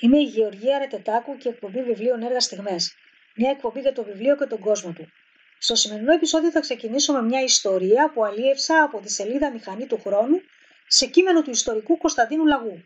Είμαι η Γεωργία Ρετετάκου και εκπομπή βιβλίων έργα στιγμές. Μια εκπομπή για το βιβλίο και τον κόσμο του. Στο σημερινό επεισόδιο θα ξεκινήσω με μια ιστορία που αλίευσα από τη σελίδα Μηχανή του Χρόνου σε κείμενο του ιστορικού Κωνσταντίνου Λαγού.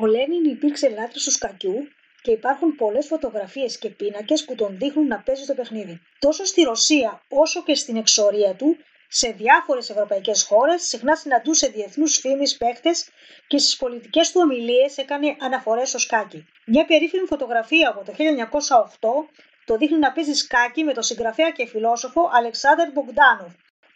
Ο Λένιν υπήρξε λάτρης του σκακιού και υπάρχουν πολλές φωτογραφίες και πίνακες που τον δείχνουν να παίζει το παιχνίδι. Τόσο στη Ρωσία όσο και στην εξορία του σε διάφορες ευρωπαϊκές χώρες, συχνά συναντούσε διεθνούς φήμης παίχτες και στις πολιτικές του ομιλίες έκανε αναφορές στο σκάκι. Μια περίφημη φωτογραφία από το 1908 το δείχνει να παίζει σκάκι με τον συγγραφέα και φιλόσοφο Αλεξάνδρ Μπογκδάνοφ,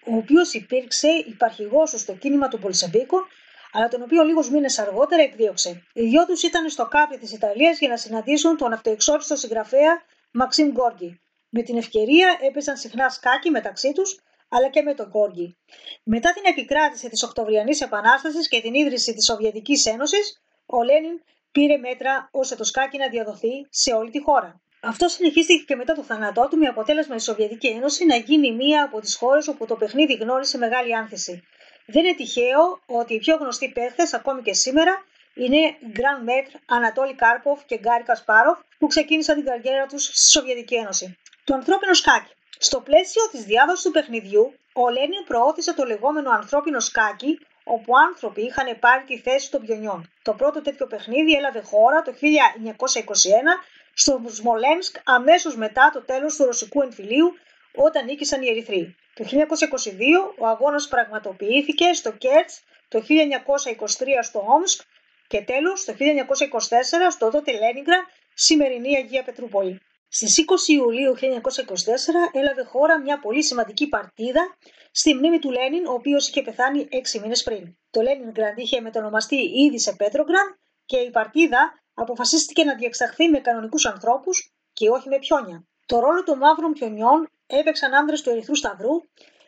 ο οποίος υπήρξε υπαρχηγός στο κίνημα των Πολσεβίκων αλλά τον οποίο λίγους μήνες αργότερα εκδίωξε. Οι δυο τους ήταν στο κάπι της Ιταλίας για να συναντήσουν τον αυτοεξόριστο συγγραφέα Μαξίμ Γκόργι. Με την ευκαιρία έπαιζαν συχνά σκάκι μεταξύ τους, αλλά και με τον Γκόργκι. Μετά την επικράτηση της Οκτωβριανής Επανάστασης και την ίδρυση της Σοβιετικής Ένωσης, ο Λένιν πήρε μέτρα ώστε το σκάκι να διαδοθεί σε όλη τη χώρα. Αυτό συνεχίστηκε και μετά το θάνατό του με αποτέλεσμα η Σοβιετική Ένωση να γίνει μία από τις χώρες όπου το παιχνίδι γνώρισε μεγάλη άνθηση. Δεν είναι τυχαίο ότι οι πιο γνωστοί παίχτες, ακόμη και σήμερα, είναι γκραν μετρ Ανατόλι Κάρποφ και Γκάρι Κασπάροφ που ξεκίνησαν την καριέρα τους στη Σοβιετική Ένωση. Το ανθρώπινο σκάκι. Στο πλαίσιο της διάδοσης του παιχνιδιού, ο Λένιν προώθησε το λεγόμενο ανθρώπινο σκάκι, όπου άνθρωποι είχαν πάρει τη θέση των πιονιών. Το πρώτο τέτοιο παιχνίδι έλαβε χώρα το 1921 στο Σμολένσκ αμέσως μετά το τέλος του ρωσικού εμφυλίου όταν νίκησαν οι Ερυθροί. Το 1922 ο αγώνας πραγματοποιήθηκε στο Κέρτς, το 1923 στο Όμσκ και τέλος το 1924 στο τότε Λένιγκρα, σημερινή Αγία Πετρούπολη. Στις 20 Ιουλίου 1924 έλαβε χώρα μια πολύ σημαντική παρτίδα στη μνήμη του Λένιν, ο οποίος είχε πεθάνει 6 μήνες πριν. Το Λένινγκραντ είχε μετονομαστεί ήδη σε Πέτρογκραντ και η παρτίδα αποφασίστηκε να διεξαχθεί με κανονικούς ανθρώπους και όχι με πιόνια. Το ρόλο των μαύρων πιονιών έπαιξαν άνδρες του Ερυθρού Σταυρού,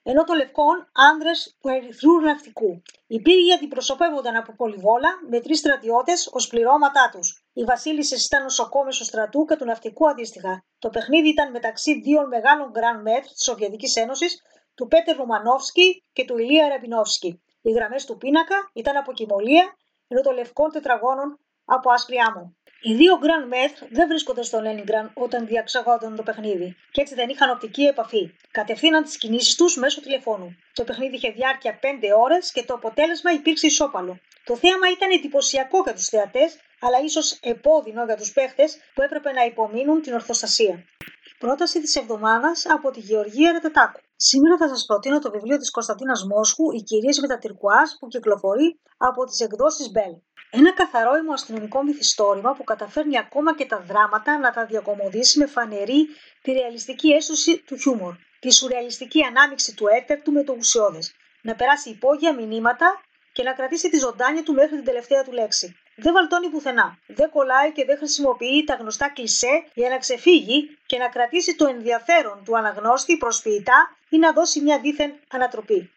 ενώ των λευκών άνδρες του Ερυθρού Ναυτικού. Οι πύργοι αντιπροσωπεύονταν από πολυβόλα με τρεις στρατιώτες ως πληρώματά τους. Οι βασίλισσε ήταν νοσοκόμε του στρατού και του ναυτικού αντίστοιχα. Το παιχνίδι ήταν μεταξύ δύο μεγάλων Grand Maître της Σοβιετικής Ένωσης, του Πέτερ Ρουμανόφσκι και του Ηλία Ρεμπινόφσκι. Οι γραμμές του πίνακα ήταν από κοιμωλία, ενώ των λευκών τετραγώνων από άσπρη άμμο. Οι δύο Grand Maître δεν βρίσκονται στο Leningrad όταν διαξαγόταν το παιχνίδι και έτσι δεν είχαν οπτική επαφή. Κατευθύναν τις κινήσεις τους μέσω τηλεφώνου. Το παιχνίδι είχε διάρκεια 5 ώρες και το αποτέλεσμα υπήρξε ισόπαλο. Το θέαμα ήταν εντυπωσιακό για τους θεατές, αλλά ίσως επώδυνο για τους παίχτες που έπρεπε να υπομείνουν την ορθοστασία. Πρόταση της εβδομάδας από τη Γεωργία Ρετετάκου. Σήμερα θα σας προτείνω το βιβλίο της Κωνσταντίνας Μόσχου «Οι κυρίες με τα τυρκουάζ» που κυκλοφορεί από τις εκδόσεις Μπέλ. Ένα καθαρό αστυνομικό μυθιστόρημα που καταφέρνει ακόμα και τα δράματα να τα διακομωδήσει με φανερή τη ρεαλιστική αίσθηση του χιούμορ, τη σουρεαλιστική ανάμειξη του έπτεκτου με το ουσιώδες, να περάσει υπόγεια μηνύματα και να κρατήσει τη ζωντάνια του μέχρι την τελευταία του λέξη. Δεν βαλτώνει πουθενά. Δεν κολλάει και δεν χρησιμοποιεί τα γνωστά κλισέ για να ξεφύγει και να κρατήσει το ενδιαφέρον του αναγνώστη προσποιητά ή να δώσει μια δίθεν ανατροπή.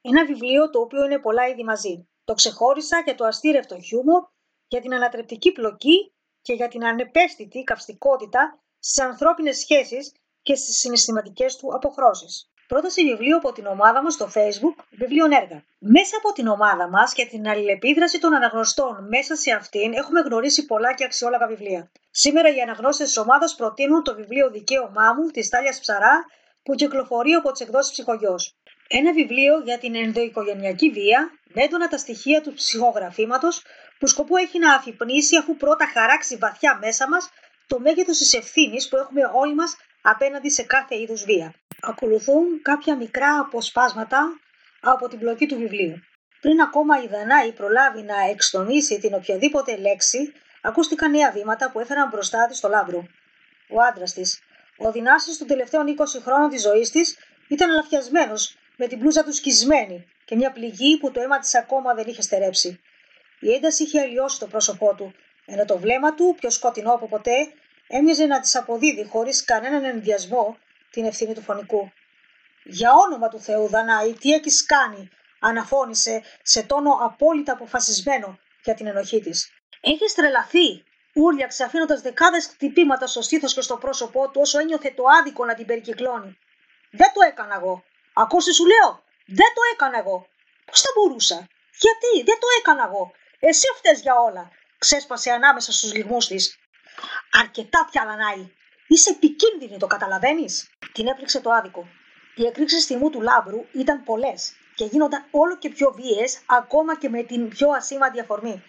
Ένα βιβλίο το οποίο είναι πολλά ήδη μαζί. Το ξεχώρισα για το αστήρευτο χιούμορ, για την ανατρεπτική πλοκή και για την ανεπαίσθητη καυστικότητα στις ανθρώπινες σχέσεις και στις συναισθηματικές του αποχρώσεις. Πρόταση βιβλίο από την ομάδα μας στο Facebook, βιβλίων έργα. Μέσα από την ομάδα μας και την αλληλεπίδραση των αναγνωστών μέσα σε αυτήν έχουμε γνωρίσει πολλά και αξιόλογα βιβλία. Σήμερα οι αναγνώστες της ομάδας προτείνουν το βιβλίο Δικαίωμά μου της Τάλιας Ψαρά που κυκλοφορεί από τις εκδόσεις Ψυχογειό. Ένα βιβλίο για την ενδοοικογενειακή βία με έντονα τα στοιχεία του ψυχογραφήματος που σκοπό έχει να αφυπνίσει αφού πρώτα χαράξει βαθιά μέσα μας το μέγεθος της ευθύνης που έχουμε όλοι μας απέναντι σε κάθε είδους βία. Ακολουθούν κάποια μικρά αποσπάσματα από την πλοκή του βιβλίου. Πριν ακόμα η Δανάη προλάβει να εξτονίσει την οποιαδήποτε λέξη, ακούστηκαν νέα βήματα που έφεραν μπροστά της στο λάμπρο. Ο άντρας της, ο δυνάστη των τελευταίων 20 χρόνων της ζωής της, ήταν αλαφιασμένος με την πλούζα του σκισμένη και μια πληγή που το αίμα της ακόμα δεν είχε στερέψει. Η ένταση είχε αλλοιώσει το πρόσωπό του, ενώ το βλέμμα του, πιο σκοτεινό από ποτέ, έμοιαζε να της αποδίδει χωρίς κανέναν ενδιασμό την ευθύνη του φωνικού. Για όνομα του Θεού, Δανάη, τι έχεις κάνει, αναφώνησε σε τόνο απόλυτα αποφασισμένο για την ενοχή της. Έχεις τρελαθεί, ούρλιαξε αφήνοντας δεκάδες χτυπήματα στο στήθος και στο πρόσωπό του όσο ένιωθε το άδικο να την περικυκλώνει. Δεν το έκανα εγώ. Ακούστε σου λέω, δεν το έκανα εγώ. Πώς θα μπορούσα; Γιατί, δεν το έκανα εγώ. Εσύ φταίει για όλα. ξέσπασε ανάμεσα στους λιγμούς της. Αρκετά πια, Δανάη. Είσαι επικίνδυνη, το καταλαβαίνεις; Την έπληξε το άδικο. Οι εκρήξεις θυμού του λάμπρου ήταν πολλές και γίνονταν όλο και πιο βίαιες, ακόμα και με την πιο ασήμαντη αφορμή.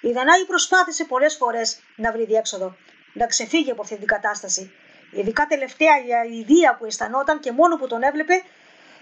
Η Δανάη προσπάθησε πολλές φορές να βρει διέξοδο, να ξεφύγει από αυτή την κατάσταση. Ειδικά τελευταία η αηδία που αισθανόταν και μόνο που τον έβλεπε,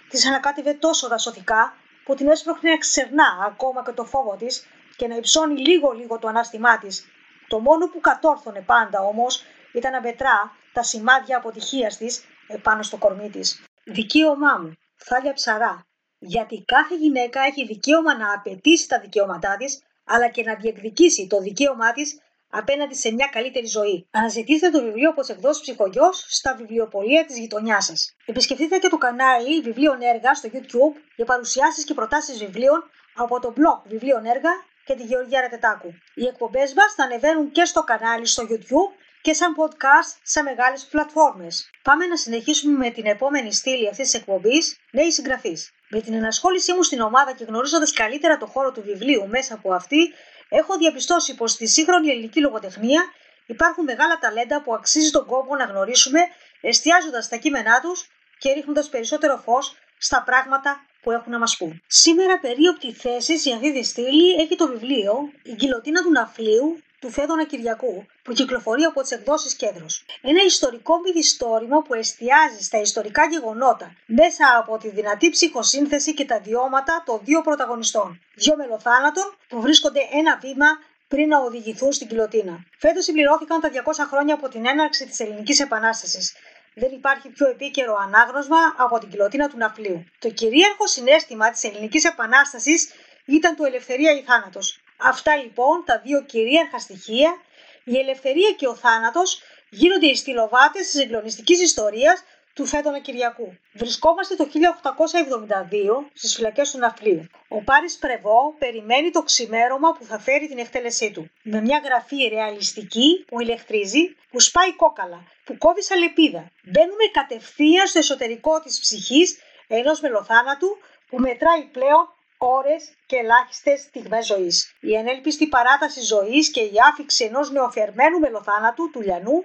της ανακάτευε τόσο δασωθικά που την έσπροχνε να ξερνά ακόμα και το φόβο της και να υψώνει λίγο-λίγο το ανάστημά της. Το μόνο που κατόρθωνε πάντα όμως ήταν να μετρά τα σημάδια αποτυχίας της επάνω στο κορμί της. Δικαίωμά μου, θάλια ψαρά, γιατί κάθε γυναίκα έχει δικαίωμα να απαιτήσει τα δικαιώματά της, αλλά και να διεκδικήσει το δικαίωμά της απέναντι σε μια καλύτερη ζωή. Αναζητήστε το βιβλίο από τι εκδόσεις Ψυχογειό στα βιβλιοπολία της γειτονιάς σας. Επισκεφτείτε και το κανάλι Βιβλίων Έργα στο YouTube για παρουσιάσεις και προτάσεις βιβλίων από το blog Βιβλίων Έργα και τη Γεωργία Ρετετάκου. Οι εκπομπές μας θα ανεβαίνουν και στο κανάλι στο YouTube και σαν podcast σε μεγάλες πλατφόρμες. Πάμε να συνεχίσουμε με την επόμενη στήλη αυτής της εκπομπής, νέοι συγγραφείς. Με την ενασχόλησή μου στην ομάδα και γνωρίζοντας καλύτερα το χώρο του βιβλίου μέσα από αυτή, έχω διαπιστώσει πως στη σύγχρονη ελληνική λογοτεχνία υπάρχουν μεγάλα ταλέντα που αξίζει τον κόπο να γνωρίσουμε, εστιάζοντας τα κείμενά τους και ρίχνοντας περισσότερο φως στα πράγματα που έχουν να μας πούν. Σήμερα περίοπτη θέση σε αυτή τη στήλη έχει το βιβλίο «Η γκυλοτίνα του Ναφλίου» του Φέδωνα Κυριακού, που κυκλοφορεί από τις εκδόσεις Κέντρος. Ένα ιστορικό μυθιστόρημα που εστιάζει στα ιστορικά γεγονότα μέσα από τη δυνατή ψυχοσύνθεση και τα βιώματα των δύο πρωταγωνιστών. Δύο μελοθάνατων που βρίσκονται ένα βήμα πριν να οδηγηθούν στην κοιλωτίνα. Φέτος συμπληρώθηκαν τα 200 χρόνια από την έναρξη της Ελληνικής Επανάστασης. Δεν υπάρχει πιο επίκαιρο ανάγνωσμα από την κοιλωτίνα του Ναυπλίου. Το κυρίαρχο συνέστημα της Ελληνικής Επανάστασης ήταν το ελευθερία ή θάνατος. Αυτά λοιπόν τα δύο κυρίαρχα στοιχεία, η ελευθερία και ο θάνατος, γίνονται οι στυλοβάτες της εγκλονιστικής ιστορίας του Φέτονα Κυριακού. Βρισκόμαστε το 1872 στις φυλακές του Ναυπλίου. Ο Πάρης Πρεβό περιμένει το ξημέρωμα που θα φέρει την εκτέλεσή του. Με μια γραφή ρεαλιστική που ηλεκτρίζει, που σπάει κόκαλα, που κόβει σαλεπίδα. Μπαίνουμε κατευθείαν στο εσωτερικό της ψυχής ενός μελοθάνατου που μετράει πλέον ώρες και ελάχιστες στιγμές ζωής. Η ανέλπιστη παράταση ζωής και η άφηξη ενός νεοφερμένου μελοθάνατου του λιανού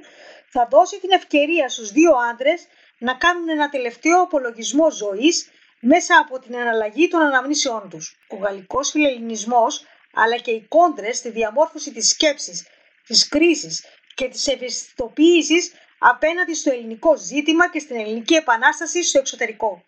θα δώσει την ευκαιρία στους δύο άντρες να κάνουν ένα τελευταίο απολογισμό ζωής μέσα από την αναλλαγή των αναμνήσεών τους. Ο γαλλικός φιλελληνισμός αλλά και οι κόντρες στη διαμόρφωση της σκέψης, της κρίσης και της ευαισθητοποίησης απέναντι στο ελληνικό ζήτημα και στην ελληνική επανάσταση στο εξωτερικό.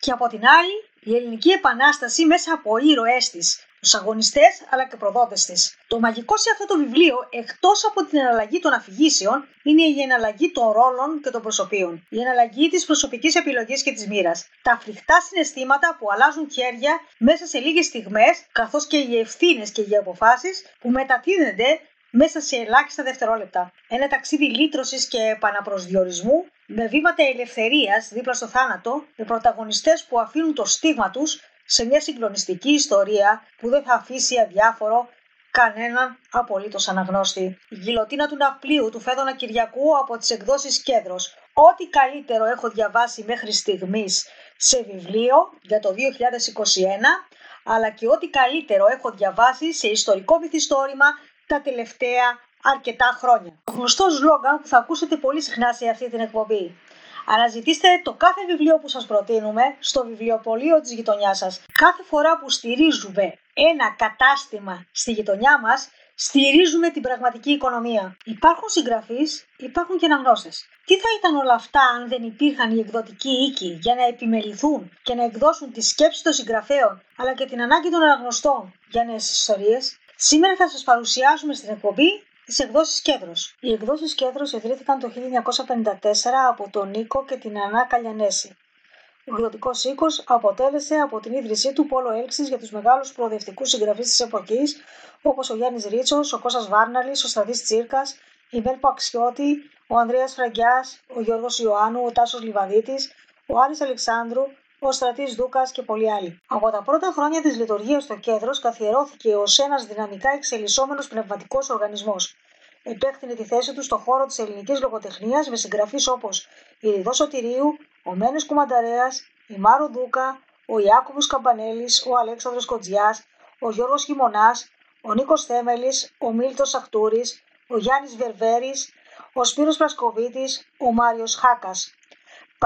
Και από την άλλη, η ελληνική επανάσταση μέσα από ήρωές της, τους αγωνιστές αλλά και προδότες της. Το μαγικό σε αυτό το βιβλίο, εκτός από την εναλλαγή των αφηγήσεων, είναι η εναλλαγή των ρόλων και των προσωπείων. Η εναλλαγή της προσωπικής επιλογής και της μοίρας. Τα φρικτά συναισθήματα που αλλάζουν χέρια μέσα σε λίγες στιγμές, καθώς και οι ευθύνες και οι αποφάσεις που μετατείνονται μέσα σε ελάχιστα δευτερόλεπτα. Ένα ταξίδι λύτρωσης και επαναπροσδιορισμού με βήματα ελευθερίας δίπλα στο θάνατο, με πρωταγωνιστές που αφήνουν το στίγμα τους σε μια συγκλονιστική ιστορία που δεν θα αφήσει αδιάφορο κανέναν απολύτως αναγνώστη. Η γυλοτίνα του ναυπλίου του Φέδωνα Κυριακού από τις εκδόσεις Κέντρο. Ό,τι καλύτερο έχω διαβάσει μέχρι στιγμής σε βιβλίο για το 2021, αλλά και ό,τι καλύτερο έχω διαβάσει σε ιστορικό μυθιστόρημα τα τελευταία αρκετά χρόνια. Το γνωστό σλόγκαν που θα ακούσετε πολύ συχνά σε αυτή την εκπομπή. Αναζητήστε το κάθε βιβλίο που σας προτείνουμε στο βιβλιοπωλείο της γειτονιάς σας. Κάθε φορά που στηρίζουμε ένα κατάστημα στη γειτονιά μας, στηρίζουμε την πραγματική οικονομία. Υπάρχουν συγγραφείς, υπάρχουν και αναγνώστες. Τι θα ήταν όλα αυτά αν δεν υπήρχαν οι εκδοτικοί οίκοι για να επιμεληθούν και να εκδώσουν τη σκέψη των συγγραφέων, αλλά και την ανάγκη των αναγνωστών για νέες ιστορίες; Σήμερα θα σας παρουσιάσουμε στην εκπομπή τις εκδόσεις Κέδρος. Οι εκδόσεις Κέδρος ιδρύθηκαν το 1954 από τον Νίκο και την Ανά Καλιανέση. Ο εκδοτικός οίκος αποτέλεσε από την ίδρυσή του πόλο έλξης για τους μεγάλους προοδευτικούς συγγραφείς της εποχής, όπως ο Γιάννης Ρίτσος, ο Κώστας Βάρναλης, ο Σταδί Τσίρκας, η Βέλπο Αξιώτη, ο Ανδρέας Φραγκιάς, ο Γιώργος Ιωάννου, ο Τάσος Λιβαδίτης, ο Άρης Αλεξάνδρου, ο Στρατή Δούκας και πολλοί άλλοι. Από τα πρώτα χρόνια της λειτουργίας στο κέντρο καθιερώθηκε ως ένας δυναμικά εξελισσόμενος πνευματικός οργανισμός. Επέκτηνε τη θέση του στον χώρο της ελληνικής λογοτεχνίας με συγγραφείς όπως η Ριδό Σωτηρίου, ο Μένε Κουμανταρέας, η Μάρο Δούκα, ο Ιάκωβος Καμπανέλης, ο Αλέξανδρος Κοτζιά, ο Γιώργος Χιμονάς, ο Νίκος Θέμελης, ο Μίλτος Αχτούρης, ο Γιάννης Βερβέρης, ο Σπύρος Πρασκοβίτης, ο Μάριος Χάκας.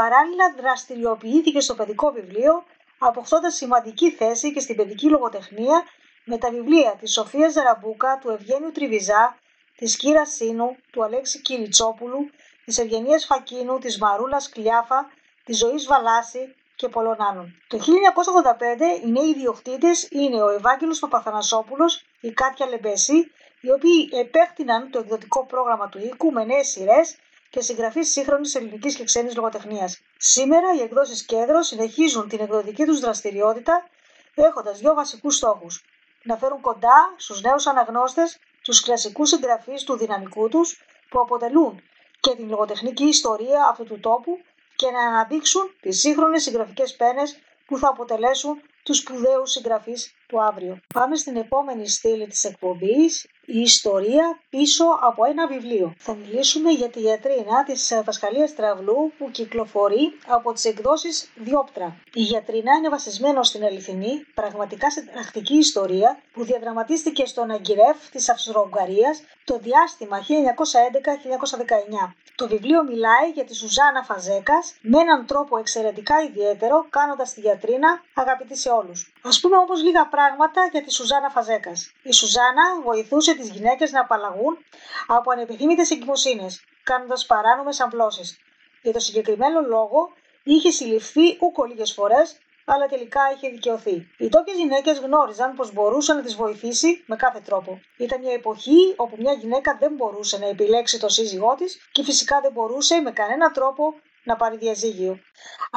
Παράλληλα δραστηριοποιήθηκε στο παιδικό βιβλίο, αποκτώντας σημαντική θέση και στην παιδική λογοτεχνία με τα βιβλία της Σοφίας Ζαραμπούκα, του Ευγένιου Τριβιζά, της Κύρας Σίνου, του Αλέξη Κυριτσόπουλου, της Ευγενίας Φακίνου, της Μαρούλας Κλιάφα, της Ζωής Βαλάση και πολλών άλλων. Το 1985 οι νέοι ιδιοκτήτες είναι ο Ευάγγελος Παπαθανασόπουλος, η Κάτια Λεμπέση, οι οποίοι επέκτηναν το εκδοτικό πρόγραμμα του οίκου με νέες σειρές και συγγραφή σύγχρονης ελληνικής και ξένης λογοτεχνίας. Σήμερα οι εκδόσεις Κέντρο συνεχίζουν την εκδοτική τους δραστηριότητα έχοντας δύο βασικούς στόχους. Να φέρουν κοντά στους νέους αναγνώστες τους κλασικούς συγγραφείς του δυναμικού τους που αποτελούν και την λογοτεχνική ιστορία αυτού του τόπου και να αναδείξουν τις σύγχρονες συγγραφικές πένες που θα αποτελέσουν τους σπουδαίους συγγραφείς του αύριο. Πάμε στην επόμενη στήλη της εκπομπής, η ιστορία πίσω από ένα βιβλίο. Θα μιλήσουμε για τη γιατρίνα της Πασχαλίας Τραυλού που κυκλοφορεί από τις εκδόσεις Διόπτρα. Η γιατρίνα είναι βασισμένο στην αληθινή, πραγματικά σε πρακτική ιστορία που διαδραματίστηκε στον Αγκυρεύ της Αυστρο-Ουγγαρίας το διάστημα 1911-1919. Το βιβλίο μιλάει για τη Σουζάνα Φαζέκας με έναν τρόπο εξαιρετικά ιδιαίτερο, κάνοντας τη γιατρίνα αγαπητή σε όλους. Ας πούμε όμως λίγα πράγματα για τη Σουζάνα Φαζέκας. Η Σουζάνα βοηθούσε τις γυναίκες να απαλλαγούν από ανεπιθύμητες εγκυμοσύνες, κάνοντας παράνομες αμβλώσεις. Για το συγκεκριμένο λόγο είχε συλληφθεί ούκο λίγες φορές, αλλά τελικά είχε δικαιωθεί. Οι τόπιες γυναίκες γνώριζαν πως μπορούσε να τις βοηθήσει με κάθε τρόπο. Ήταν μια εποχή όπου μια γυναίκα δεν μπορούσε να επιλέξει το σύζυγό της και φυσικά δεν μπορούσε με κανένα τρόπο να πάρει διαζύγιο.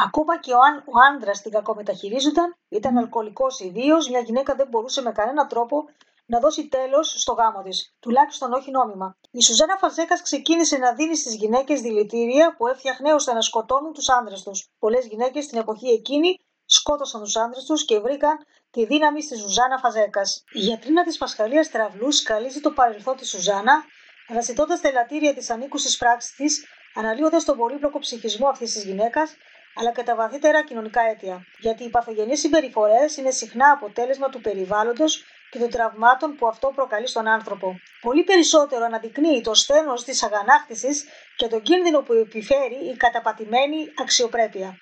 Ακόμα και ο, ο άντρας την κακομεταχειρίζονταν, ήταν αλκοολικός ιδίως, μια γυναίκα δεν μπορούσε με κανένα τρόπο να δώσει τέλος στο γάμο της, τουλάχιστον όχι νόμιμα. Η Σουζάνα Φαζέκας ξεκίνησε να δίνει στις γυναίκες δηλητήρια που έφτιαχνε ώστε να σκοτώνουν τους άντρες τους. Πολλές γυναίκες στην εποχή εκείνη σκότωσαν τους άντρες τους και βρήκαν τη δύναμη στη Σουζάνα Φαζέκας. Η γιατρίνα της Πασχαλίας Τραυλούς σκαλίζει το παρελθόν της Σουζάνα, αναζητώντας τα ελαττήρια της ανήκουσης πράξης της αναλύοντα τον πολύπλοκο ψυχισμό αυτής της γυναίκας, αλλά και τα βαθύτερα κοινωνικά αίτια. Γιατί οι παθογενείς συμπεριφορές είναι συχνά αποτέλεσμα του περιβάλλοντος και των τραυμάτων που αυτό προκαλεί στον άνθρωπο. Πολύ περισσότερο αναδεικνύει το στένο της αγανάκτησης και τον κίνδυνο που επιφέρει η καταπατημένη αξιοπρέπεια.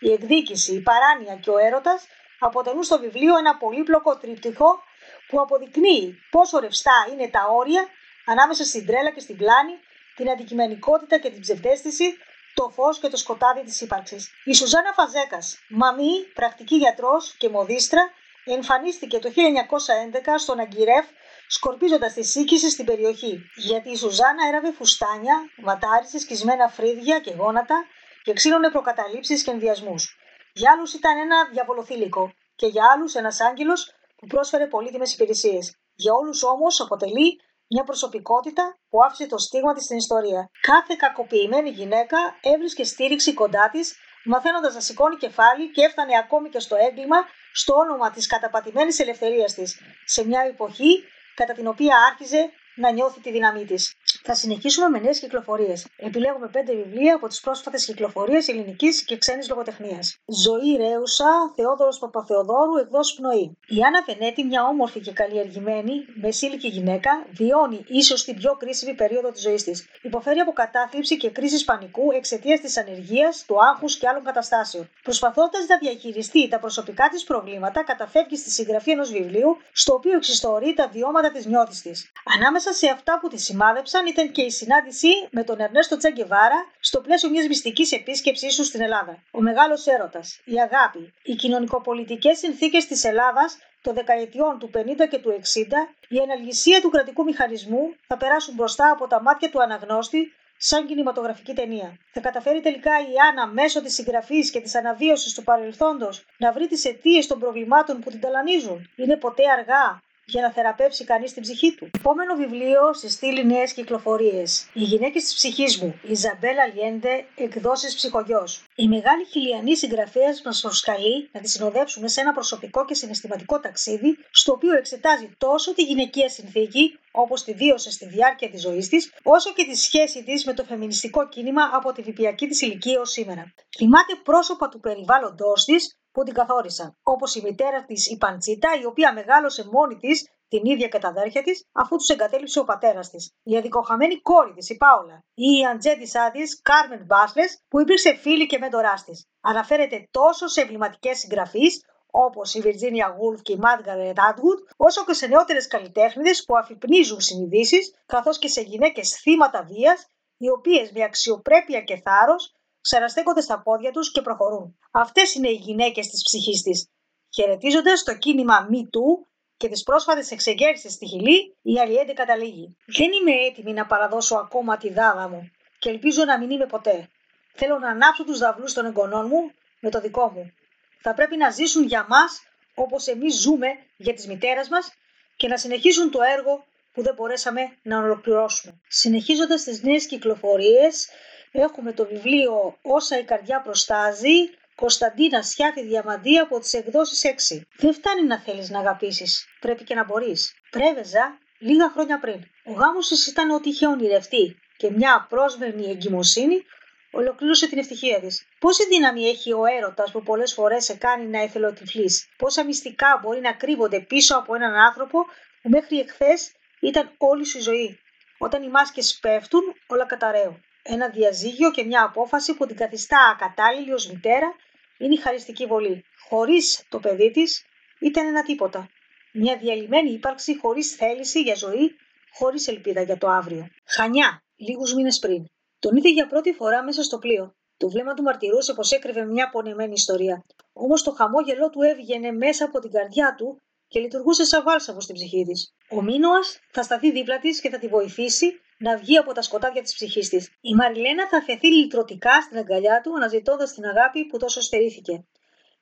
Η εκδίκηση, η παράνοια και ο έρωτας αποτελούν στο βιβλίο ένα πολύπλοκο τρίπτυχο που αποδεικνύει πόσο ρευστά είναι τα όρια ανάμεσα στην τρέλα και στην πλάνη την αντικειμενικότητα και την ψευδέστηση, το φως και το σκοτάδι της ύπαρξης. Η Σουζάνα Φαζέκας, μαμή, πρακτική γιατρός και μοδίστρα, εμφανίστηκε το 1911 στον Αγκυρεύ σκορπίζοντας τη σύγκυση στην περιοχή. Γιατί η Σουζάνα έραβε φουστάνια, βατάρισε, σκισμένα φρύδια και γόνατα και ξύλωνε προκαταλήψεις και ενδιασμούς. Για άλλους ήταν ένα διαβολοθήλικο και για άλλους ένας άγγελος που πρόσφερε πολύτιμες υπηρεσίες. Για όλους όμως αποτελεί μια προσωπικότητα που άφησε το στίγμα της στην ιστορία. Κάθε κακοποιημένη γυναίκα έβρισκε στήριξη κοντά της, μαθαίνοντας να σηκώνει κεφάλι και έφτανε ακόμη και στο έγκλημα στο όνομα της καταπατημένης ελευθερίας της, σε μια εποχή κατά την οποία άρχιζε να νιώθει τη δύναμή της. Θα συνεχίσουμε με νέες κυκλοφορίες. Επιλέγουμε πέντε βιβλία από τις πρόσφατες κυκλοφορίες ελληνικής και ξένης λογοτεχνίας. Ζωή Ρέουσα, Θεόδωρος Παπαθεοδόρου, εκδόσει πνοή. Η Άννα Βενέτη, μια όμορφη και καλλιεργημένη, μεσήλικη γυναίκα, βιώνει ίσως την πιο κρίσιμη περίοδο της ζωής της. Υποφέρει από κατάθλιψη και κρίση πανικού εξαιτίας της ανεργίας, του άγχους και άλλων καταστάσεων. Προσπαθώντας να διαχειριστεί τα προσωπικά της προβλήματα, καταφεύγει στη συγγραφή ενός βιβλίου, στο οποίο εξιστορεί τα βιώματα της νιώθη της. Ανάμεσα σε αυτά που τη σημάδεψαν ήταν και η συνάντησή με τον Ερνέστο Τσέγκεβάρα στο πλαίσιο μιας μυστικής επίσκεψής του στην Ελλάδα. Ο μεγάλος έρωτας, η αγάπη, οι κοινωνικοπολιτικές συνθήκες της Ελλάδας των δεκαετιών του 50 και του 60, η εναλγησία του κρατικού μηχανισμού θα περάσουν μπροστά από τα μάτια του αναγνώστη σαν κινηματογραφική ταινία. Θα καταφέρει τελικά η Άννα μέσω της συγγραφής και της αναβίωσης του παρελθόντος να βρει τις αιτίες των προβλημάτων που την ταλανίζουν. Είναι ποτέ αργά; Για να θεραπεύσει κανείς την ψυχή του. Επόμενο βιβλίο στη στήλη νέες κυκλοφορίες. Οι γυναίκες της ψυχής μου. Ιζαμπέλα Λιέντε, εκδόσει ψυχογειό. Η μεγάλη χιλιανή συγγραφέα μας προσκαλεί να τη συνοδεύσουμε σε ένα προσωπικό και συναισθηματικό ταξίδι, στο οποίο εξετάζει τόσο τη γυναικεία συνθήκη, όπως τη βίωσε στη διάρκεια της ζωής της, όσο και τη σχέση της με το φεμινιστικό κίνημα από τη βυπιακή της ηλικία ως σήμερα. Θυμάται πρόσωπα του περιβάλλοντός της που την καθόρισαν, όπως η μητέρα της η Παντσίτα, η οποία μεγάλωσε μόνη της την ίδια και τα αδέρφια της, αφού τους εγκατέλειψε ο πατέρας της. Η αδικοχαμένη κόρη της, η Πάολα, ή η αντζέ της άδεια, Κάρμεν Μπάσλες, που υπήρξε φίλη και μέντοράς της. Αναφέρεται τόσο σε εμβληματικές συγγραφείς, όπως η Βιρτζίνια Γουλφ και η Μάργαρετ Άτγουτ, όσο και σε νεότερες καλλιτέχνηδε που αφυπνίζουν συνειδήσεις, καθώς και σε γυναίκες θύματα βίας, οι οποίες με αξιοπρέπεια και θάρρος ξαραστέκονται στα πόδια τους και προχωρούν. Αυτές είναι οι γυναίκες της ψυχής της. Χαιρετίζοντας το κίνημα Me Too και τις πρόσφατες εξεγέρσεις στη Χιλή, η Αλιέντε καταλήγει. Δεν είμαι έτοιμη να παραδώσω ακόμα τη δάδα μου και ελπίζω να μην είμαι ποτέ. Θέλω να ανάψω τους δαυλού των εγγονών μου με το δικό μου. Θα πρέπει να ζήσουν για μας όπως εμείς ζούμε για τις μητέρες μας και να συνεχίσουν το έργο που δεν μπορέσαμε να ολοκληρώσουμε. Συνεχίζοντας τις νέες κυκλοφορίες, έχουμε το βιβλίο Όσα η καρδιά προστάζει Κωνσταντίνα Σιάτη Διαμαντία από τις εκδόσεις 6. Δεν φτάνει να θέλεις να αγαπήσεις. Πρέπει και να μπορείς. Πρέβεζα λίγα χρόνια πριν. Ο γάμος της ήταν ό,τι είχε ονειρευτεί και μια απρόσμενη εγκυμοσύνη ολοκλήρωσε την ευτυχία της. Πόση δύναμη έχει ο έρωτας που πολλές φορές σε κάνει να εθελοτυφλείς; Πόσα μυστικά μπορεί να κρύβονται πίσω από έναν άνθρωπο που μέχρι εχθές ήταν όλη σου η ζωή. Όταν οι μάσκες πέφτουν, όλα καταραίουν. Ένα διαζύγιο και μια απόφαση που την καθιστά ακατάλληλη ως μητέρα είναι η χαριστική βολή. Χωρίς το παιδί της ήταν ένα τίποτα. Μια διαλυμένη ύπαρξη χωρίς θέληση για ζωή, χωρίς ελπίδα για το αύριο. Χανιά, λίγους μήνες πριν. Τον είδε για πρώτη φορά μέσα στο πλοίο. Το βλέμμα του μαρτυρούσε πως έκρυβε μια πονεμένη ιστορία. Όμως το χαμόγελό του έβγαινε μέσα από την καρδιά του και λειτουργούσε σαν βάλσαμο στην ψυχή της. Ο Μίνωας θα σταθεί δίπλα της και θα τη βοηθήσει να βγει από τα σκοτάδια της ψυχής της. Η Μαριλένα θα φεθεί λυτρωτικά στην αγκαλιά του, αναζητώντας την αγάπη που τόσο στερήθηκε.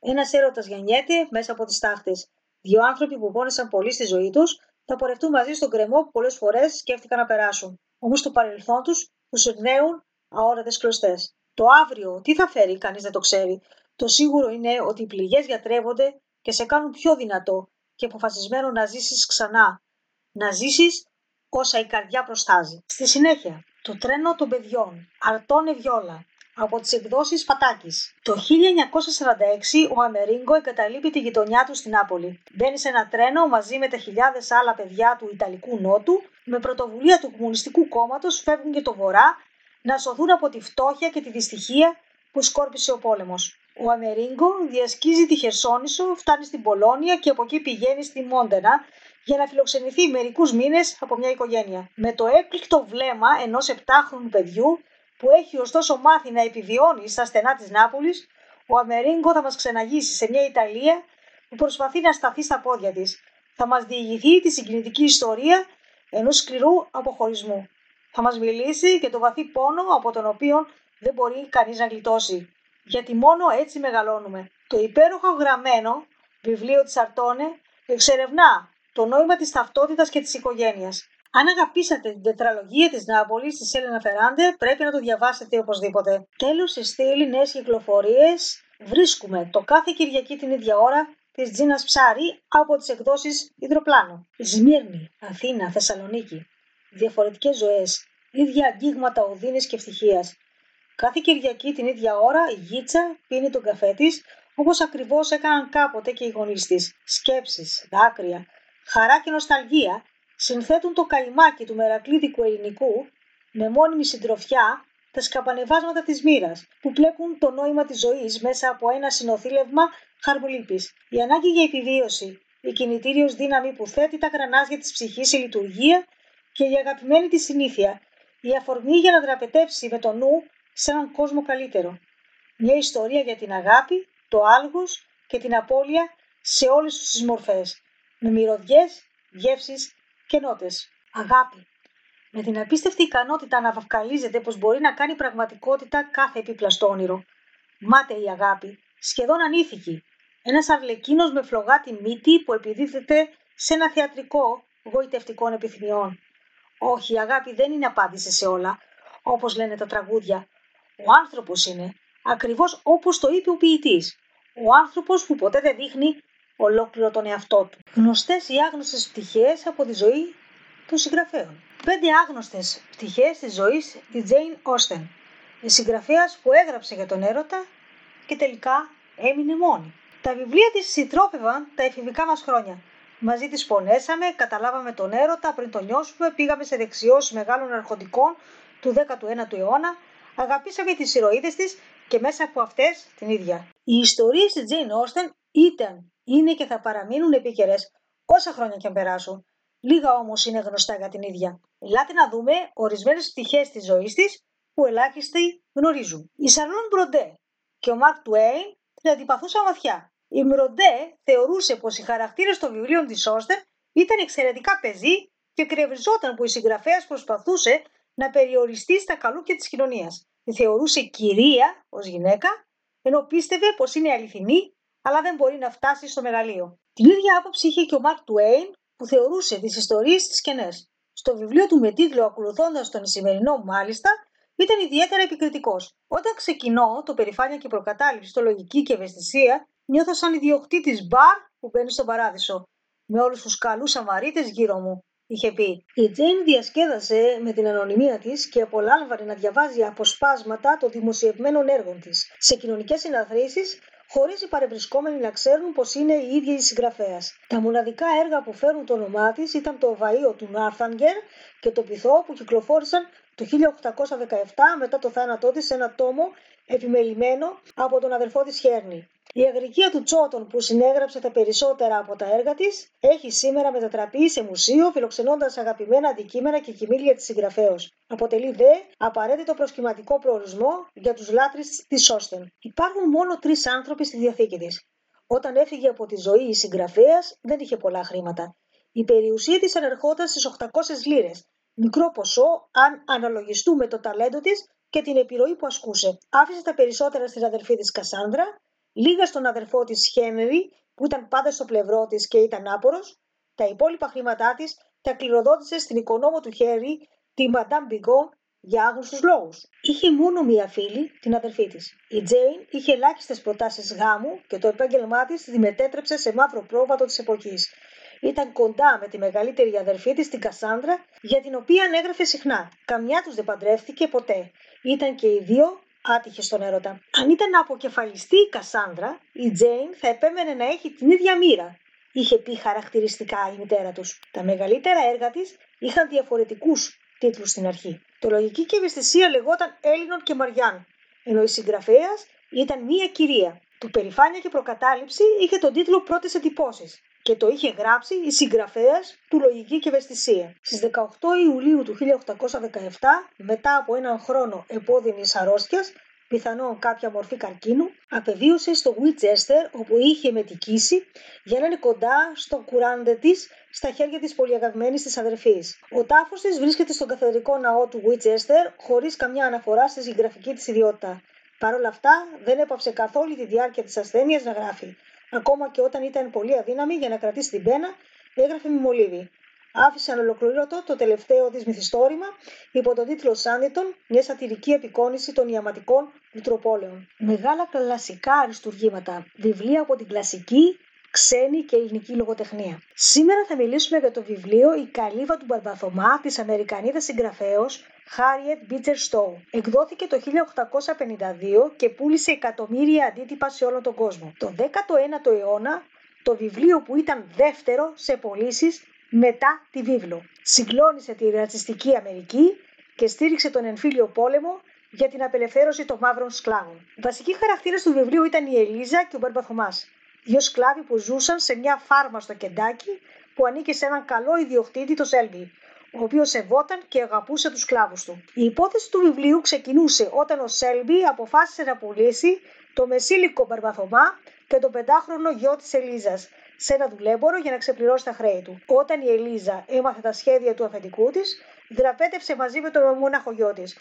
Ένας έρωτας γεννιέται μέσα από τις τάχτες. Δύο άνθρωποι που πόνεσαν πολύ στη ζωή τους θα πορευτούν μαζί στον κρεμό που πολλές φορές σκέφτηκαν να περάσουν. Όμως το παρελθόν τους τους εμπνέουν αόρατες κλωστές. Το αύριο τι θα φέρει, κανείς δεν το ξέρει. Το σίγουρο είναι ότι οι πληγές γιατρεύονται και σε κάνουν πιο δυνατό και αποφασισμένο να ζήσεις ξανά. Να ζήσεις όσα η καρδιά προστάζει. Στη συνέχεια, το τρένο των παιδιών, Αρτώνε Βιόλα, από τις εκδόσεις Πατάκης. Το 1946 ο Αμερίγκο εγκαταλείπει τη γειτονιά του στην Νάπολη. Μπαίνει σε ένα τρένο μαζί με τα χιλιάδες άλλα παιδιά του Ιταλικού Νότου, με πρωτοβουλία του Κομμουνιστικού Κόμματος φεύγουν και το Βορρά να σωθούν από τη φτώχεια και τη δυστυχία που σκόρπισε ο πόλεμος. Ο Αμερίγκο διασκίζει τη Χερσόνησο, φτάνει στην Πολώνια και από εκεί πηγαίνει στη Μόντενα για να φιλοξενηθεί μερικούς μήνες από μια οικογένεια. Με το έκπληκτο βλέμμα ενός επτάχρονου παιδιού που έχει ωστόσο μάθει να επιβιώνει στα στενά της Νάπολης, ο Αμερίγκο θα μας ξεναγήσει σε μια Ιταλία που προσπαθεί να σταθεί στα πόδια της. Θα μας διηγηθεί τη συγκινητική ιστορία ενός σκληρού αποχωρισμού. Θα μας μιλήσει για το βαθύ πόνο από τον οποίο δεν μπορεί κανείς να γλιτώσει. Γιατί μόνο έτσι μεγαλώνουμε. Το υπέροχο γραμμένο βιβλίο της Αρτώνε εξερευνά το νόημα της ταυτότητας και της οικογένειας. Αν αγαπήσατε την τετραλογία της Νάπολης της Έλενα Φεράντε, πρέπει να το διαβάσετε οπωσδήποτε. Τέλος, στη στήλη νέες κυκλοφορίες βρίσκουμε το κάθε Κυριακή την ίδια ώρα της Τζίνας Ψάρη από τις εκδόσεις Ιδροπλάνο. Σμύρνη, Αθήνα, Θεσσαλονίκη. Διαφορετικές ζωές, ίδια αγγίγματα οδύνης και ευτυχίας. Κάθε Κυριακή την ίδια ώρα η Γίτσα πίνει τον καφέ της, όπως ακριβώς έκαναν κάποτε και οι γονείς της. Σκέψεις, δάκρυα, χαρά και νοσταλγία συνθέτουν το καημάκι του μερακλήδικου ελληνικού με μόνιμη συντροφιά τα σκαπανεβάσματα της μοίρας, που πλέκουν το νόημα της ζωής μέσα από ένα συνοθήλευμα χαρμολύπης. Η ανάγκη για επιβίωση, η κινητήριος δύναμη που θέτει τα γρανάζια της ψυχής σε λειτουργία και η αγαπημένη της συνήθεια, η αφορμή για να δραπετεύσει με το νου σε έναν κόσμο καλύτερο. Μια ιστορία για την αγάπη, το άλγος και την απώλεια σε όλες τις μορφές με μυρωδιές, γεύσεις και νότες. Αγάπη. Με την απίστευτη ικανότητα να βαφκαλίζεται πως μπορεί να κάνει πραγματικότητα κάθε επίπλαστο όνειρο. Μάταιη αγάπη, σχεδόν ανήθικη. Ένας αρλεκίνος με φλογάτη μύτη που επιδίδεται σε ένα θεατρικό γοητευτικών επιθυμιών. Όχι, η αγάπη δεν είναι απάντηση σε όλα, όπως λένε τα τραγούδια. Ο άνθρωπος είναι, ακριβώς όπως το είπε ο ποιητής. Ο άνθρωπος που ποτέ δεν δείχνει ολόκληρο τον εαυτό του. Γνωστές ή άγνωστες πτυχές από τη ζωή των συγγραφέων. Πέντε άγνωστες πτυχές της ζωής της Jane Austen, η συγγραφέας που έγραψε για τον έρωτα και τελικά έμεινε μόνη. Τα βιβλία της συντρόφευαν τα εφηβικά μας χρόνια. Μαζί τη πονέσαμε, καταλάβαμε τον έρωτα πριν τον νιώσουμε, πήγαμε σε δεξιώσεις μεγάλων αρχοντικών του 19ου αιώνα, αγαπήσαμε τις ηρωίδες της και μέσα από αυτές την ίδια. Οι ιστορίες της Jane Austen ήταν, είναι και θα παραμείνουν επίκαιρες όσα χρόνια και αν περάσουν. Λίγα όμως είναι γνωστά για την ίδια. Ελάτε να δούμε ορισμένες πτυχές της ζωής της που ελάχιστοι γνωρίζουν. Η Σαρλόν Μπροντέ και ο Μαρκ Τουέιν την αντιπαθούσαν βαθιά. Η Μπροντέ θεωρούσε πως οι χαρακτήρες των βιβλίων της Όστερ ήταν εξαιρετικά πεζοί και κρευριζόταν που η συγγραφέας προσπαθούσε να περιοριστεί στα καλούπια της κοινωνίας. Τη θεωρούσε κυρία ως γυναίκα, ενώ πίστευε πως είναι αληθινή, αλλά δεν μπορεί να φτάσει στο μεγαλείο. Την ίδια άποψη είχε και ο Μαρκ Τουέιν, που θεωρούσε τις ιστορίες της κενές. Στο βιβλίο του με τίτλο Ακολουθώντας τον σημερινό, μάλιστα, ήταν ιδιαίτερα επικριτικός. Όταν ξεκινώ το περηφάνεια και προκατάληψη, το λογική και ευαισθησία, νιώθω σαν ιδιοκτήτης μπαρ που μπαίνει στον παράδεισο, με όλους τους καλούς αμαρίτε γύρω μου, είχε πει. Η Τζέιν διασκέδασε με την ανωνυμία της και απολάμβανε να διαβάζει αποσπάσματα των δημοσιευμένων έργων της. Σε κοινωνικές συναθρήσεις, χωρίς οι παρευρισκόμενοι να ξέρουν πως είναι η ίδια η συγγραφέας. Τα μοναδικά έργα που φέρουν το όνομά της ήταν το Βαΐο του Νάρθανγκερ και το Πυθό που κυκλοφόρησαν το 1817 μετά το θάνατό της σε ένα τόμο επιμελημένο από τον αδερφό της Χέρνη. Η αγρικία του Τσότον που συνέγραψε τα περισσότερα από τα έργα της έχει σήμερα μετατραπεί σε μουσείο φιλοξενώντας αγαπημένα αντικείμενα και κοιμήλια της συγγραφέως. Αποτελεί δε απαραίτητο προσκυματικό προορισμό για τους λάτρεις της Σώστεν. Υπάρχουν μόνο τρεις άνθρωποι στη διαθήκη της. Όταν έφυγε από τη ζωή η συγγραφέας δεν είχε πολλά χρήματα. Η περιουσία της ανερχόταν στις 800 λίρες μικρό ποσό αν αναλογιστούμε το ταλέντο της και την επιρροή που ασκούσε. Άφησε τα περισσότερα στην αδερφή της Κασάνδρα, λίγα στον αδερφό της Χένρι που ήταν πάντα στο πλευρό της και ήταν άπορος, τα υπόλοιπα χρήματά της τα κληροδότησε στην οικονόμο του Χέρι, τη Μαντάμ Μπιγκό, για άγνωστους λόγους. Είχε μόνο μία φίλη, την αδερφή της. Η Τζέιν είχε ελάχιστες προτάσεις γάμου και το επάγγελμά της τη μετέτρεψε σε μαύρο πρόβατο της εποχής ήταν κοντά με τη μεγαλύτερη αδερφή της, την Κασάνδρα, για την οποία έγραφε συχνά. Καμιά τους δεν παντρεύτηκε ποτέ. Ήταν και οι δύο άτυχε στον έρωτα. Αν ήταν να αποκεφαλιστεί η Κασάνδρα, η Τζέιν θα επέμενε να έχει την ίδια μοίρα. Είχε πει χαρακτηριστικά η μητέρα τους. Τα μεγαλύτερα έργα της είχαν διαφορετικούς τίτλους στην αρχή. Το λογική και ευαισθησία λεγόταν Έλληνων και Μαριάν, ενώ η συγγραφέας ήταν μία κυρία. Το περηφάνεια και προκατάληψη είχε τον τίτλο Πρώτες εντυπώσεις και το είχε γράψει η συγγραφέας του Λογική και Ευαισθησία. Στις 18 Ιουλίου του 1817, μετά από έναν χρόνο επώδυνης αρρώστιας, πιθανόν κάποια μορφή καρκίνου, απεβίωσε στο Winchester όπου είχε μετικήσει για να είναι κοντά στο κουράντε της στα χέρια της πολυαγαγμένης της αδερφής. Ο τάφος της βρίσκεται στον καθεδρικό ναό του Winchester χωρίς καμιά αναφορά στη συγγραφική της ιδιότητα. Παρ' όλα αυτά, δεν έπαψε καθόλου τη διάρκεια της ασθένειας να γράφει. Ακόμα και όταν ήταν πολύ αδύναμη για να κρατήσει την πένα, έγραφε με μολύβι. Άφησε ανολοκληρωτό το τελευταίο της μυθιστόρημα υπό τον τίτλο Σάνιτον, μια σατυρική επικόνηση των ιαματικών μητροπόλεων. Μεγάλα κλασικά αριστουργήματα, βιβλία από την κλασική, ξένη και ελληνική λογοτεχνία. Σήμερα θα μιλήσουμε για το βιβλίο «Η καλύβα του Μπαρμπαθωμά» της Αμερικανίδας συγγραφέως Harriet Beecher Stowe. Εκδόθηκε το 1852 και πούλησε εκατομμύρια αντίτυπα σε όλο τον κόσμο. Το 19ο αιώνα το βιβλίο που ήταν δεύτερο σε πωλήσεις μετά τη βίβλο. Συγκλώνησε τη ρατσιστική Αμερική και στήριξε τον εμφύλιο πόλεμο για την απελευθέρωση των μαύρων σκλάβων. Βασικοί χαρακτήρες του βιβλίου ήταν η Ελίζα και ο Μπαρμπαθωμά. Δύο σκλάβοι που ζούσαν σε μια φάρμα στο Κεντάκι που ανήκε σε έναν καλό ιδιοκτήτη, το Σέλμπι, ο οποίος σεβόταν και αγαπούσε τους σκλάβους του. Η υπόθεση του βιβλίου ξεκινούσε όταν ο Σέλμπι αποφάσισε να πουλήσει το μεσήλικο Μπαρμπαθωμά και το πεντάχρονο γιο της Ελίζας σε ένα δουλέμπορο για να ξεπληρώσει τα χρέη του. Όταν η Ελίζα έμαθε τα σχέδια του αφεντικού της, δραπέτευσε μαζί με τον μόναχο γιο της.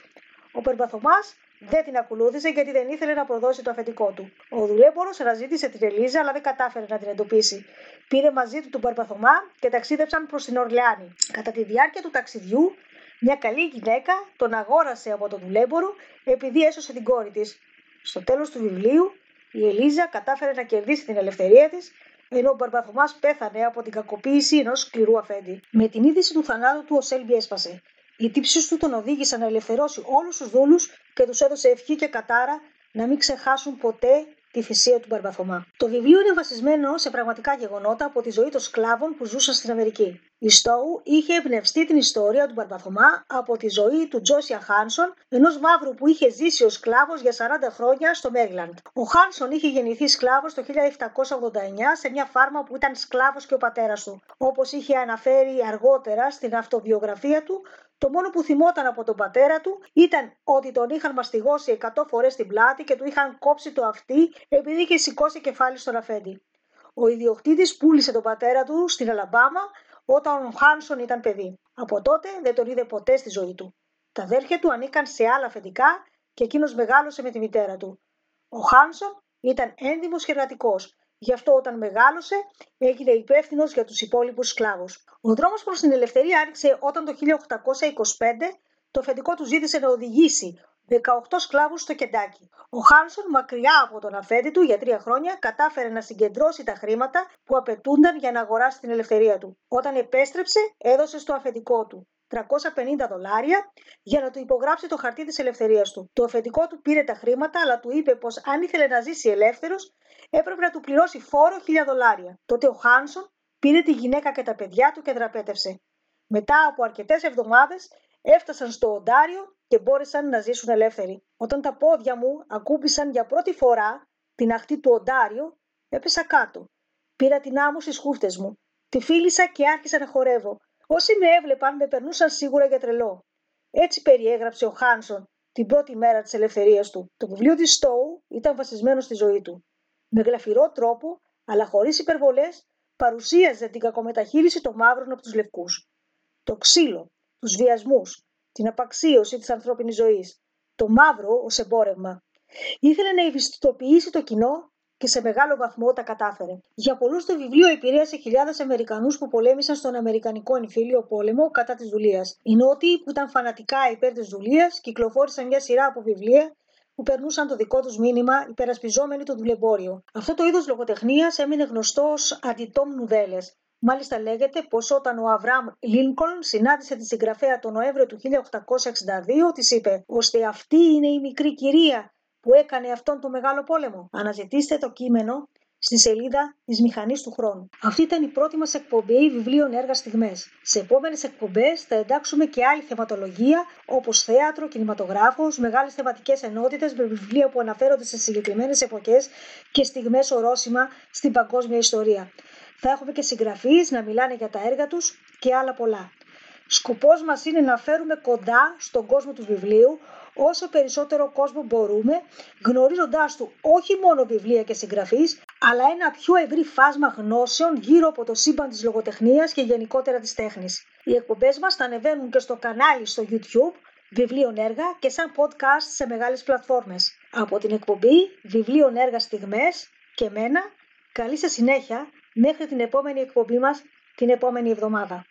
Ο Περμπαθωμά δεν την ακολούθησε γιατί δεν ήθελε να προδώσει το αφεντικό του. Ο δουλέμπορος αναζήτησε την Ελίζα αλλά δεν κατάφερε να την εντοπίσει. Πήρε μαζί του τον Παρπαθωμά και ταξίδεψαν προς την Ορλεάνη. Κατά τη διάρκεια του ταξιδιού, μια καλή γυναίκα τον αγόρασε από τον δουλέμπορο επειδή έσωσε την κόρη της. Στο τέλος του βιβλίου, η Ελίζα κατάφερε να κερδίσει την ελευθερία της ενώ ο Μπαρμπαθωμά πέθανε από την κακοποίηση ενός σκληρού αφέντη. Με την είδηση του θανάτου του, ο Σέλμπι έσπασε. Οι τύψει του τον οδήγησαν να ελευθερώσει όλους τους δούλους και τους έδωσε ευχή και κατάρα να μην ξεχάσουν ποτέ τη θυσία του Μπαρμπαθωμά. Το βιβλίο είναι βασισμένο σε πραγματικά γεγονότα από τη ζωή των σκλάβων που ζούσαν στην Αμερική. Η Στόου είχε εμπνευστεί την ιστορία του Μπαρμπαθωμά από τη ζωή του Τζόσια Χάνσον, ενός μαύρου που είχε ζήσει ως σκλάβος για 40 χρόνια στο Μέριλαντ. Ο Χάνσον είχε γεννηθεί σκλάβος το 1789 σε μια φάρμα που ήταν σκλάβος και ο πατέρας του. Όπως είχε αναφέρει αργότερα στην αυτοβιογραφία του, το μόνο που θυμόταν από τον πατέρα του ήταν ότι τον είχαν μαστιγώσει 100 φορές στην πλάτη και του είχαν κόψει το αυτί επειδή είχε σηκώσει κεφάλι στον αφέντη. Ο ιδιοκτήτης πούλησε τον πατέρα του στην Αλαμπάμα όταν ο Χάνσον ήταν παιδί. Από τότε δεν τον είδε ποτέ στη ζωή του. Τα αδέρφια του ανήκαν σε άλλα αφεντικά και εκείνος μεγάλωσε με τη μητέρα του. Ο Χάνσον ήταν έντιμος και εργατικός Γι' αυτό όταν μεγάλωσε έγινε υπεύθυνος για τους υπόλοιπους σκλάβους. Ο δρόμος προς την ελευθερία άρχισε όταν το 1825 το αφεντικό του ζήτησε να οδηγήσει 18 σκλάβους στο Κεντάκι. Ο Χάνσον, μακριά από τον αφέντη του για τρία χρόνια, κατάφερε να συγκεντρώσει τα χρήματα που απαιτούνταν για να αγοράσει την ελευθερία του. Όταν επέστρεψε, έδωσε στο αφεντικό του 350 δολάρια για να του υπογράψει το χαρτί της ελευθερίας του. Το αφεντικό του πήρε τα χρήματα, αλλά του είπε πως αν ήθελε να ζήσει ελεύθερος, έπρεπε να του πληρώσει φόρο 1000 δολάρια. Τότε ο Χάνσον πήρε τη γυναίκα και τα παιδιά του και δραπέτευσε. Μετά από αρκετές εβδομάδες έφτασαν στο Οντάριο και μπόρεσαν να ζήσουν ελεύθεροι. Όταν τα πόδια μου ακούμπησαν για πρώτη φορά την αχτή του Οντάριο, έπεσα κάτω. Πήρα την άμμο στις χούφτες μου. Τη φίλησα και άρχισα να χορεύω. Όσοι με έβλεπαν με περνούσαν σίγουρα για τρελό. Έτσι περιέγραψε ο Χάνσον την πρώτη μέρα της ελευθερίας του. Το βιβλίο της Στόου ήταν βασισμένο στη ζωή του με γλαφυρό τρόπο, αλλά χωρίς υπερβολές, παρουσίαζε την κακομεταχείριση των μαύρων από τους λευκούς. Το ξύλο, τους βιασμούς, την απαξίωση της ανθρώπινης ζωής, το μαύρο ως εμπόρευμα. Ήθελε να ευαισθητοποιήσει το κοινό και σε μεγάλο βαθμό τα κατάφερε. Για πολλούς το βιβλίο επηρέασε χιλιάδες Αμερικανούς που πολέμησαν στον Αμερικανικό εμφύλιο πόλεμο κατά της δουλείας. Οι Νότιοι που ήταν φανατικά υπέρ της δουλείας κυκλοφόρησαν μια σειρά από βιβλία που περνούσαν το δικό τους μήνυμα υπερασπιζόμενοι το δουλεμπόριο. Αυτό το είδος λογοτεχνίας έμεινε γνωστό ως αντιτόμ νουδέλες. Μάλιστα λέγεται πως όταν ο Αβραάμ Λίνκολν συνάντησε τη συγγραφέα τον Νοέμβριο του 1862, της είπε ώστε αυτή είναι η μικρή κυρία που έκανε αυτόν τον μεγάλο πόλεμο. Αναζητήστε το κείμενο στη σελίδα της Μηχανής του Χρόνου. Αυτή ήταν η πρώτη μας εκπομπή βιβλίων έργα στιγμές. Σε επόμενες εκπομπές θα εντάξουμε και άλλη θεματολογία όπως θέατρο, κινηματογράφος, μεγάλες θεματικές ενότητες με βιβλία που αναφέρονται σε συγκεκριμένες εποχές και στιγμές ορόσημα στην παγκόσμια ιστορία. Θα έχουμε και συγγραφείς να μιλάνε για τα έργα τους και άλλα πολλά. Σκοπός μας είναι να φέρουμε κοντά στον κόσμο του βιβλίου όσο περισσότερο κόσμο μπορούμε, γνωρίζοντάς του όχι μόνο βιβλία και συγγραφείς, αλλά ένα πιο ευρύ φάσμα γνώσεων γύρω από το σύμπαν της λογοτεχνίας και γενικότερα της τέχνης. Οι εκπομπές μας θα ανεβαίνουν και στο κανάλι στο YouTube, βιβλίων έργα και σαν podcast σε μεγάλες πλατφόρμες. Από την εκπομπή βιβλίων έργα στιγμές και μένα, καλή σας συνέχεια μέχρι την επόμενη εκπομπή μας την επόμενη εβδομάδα.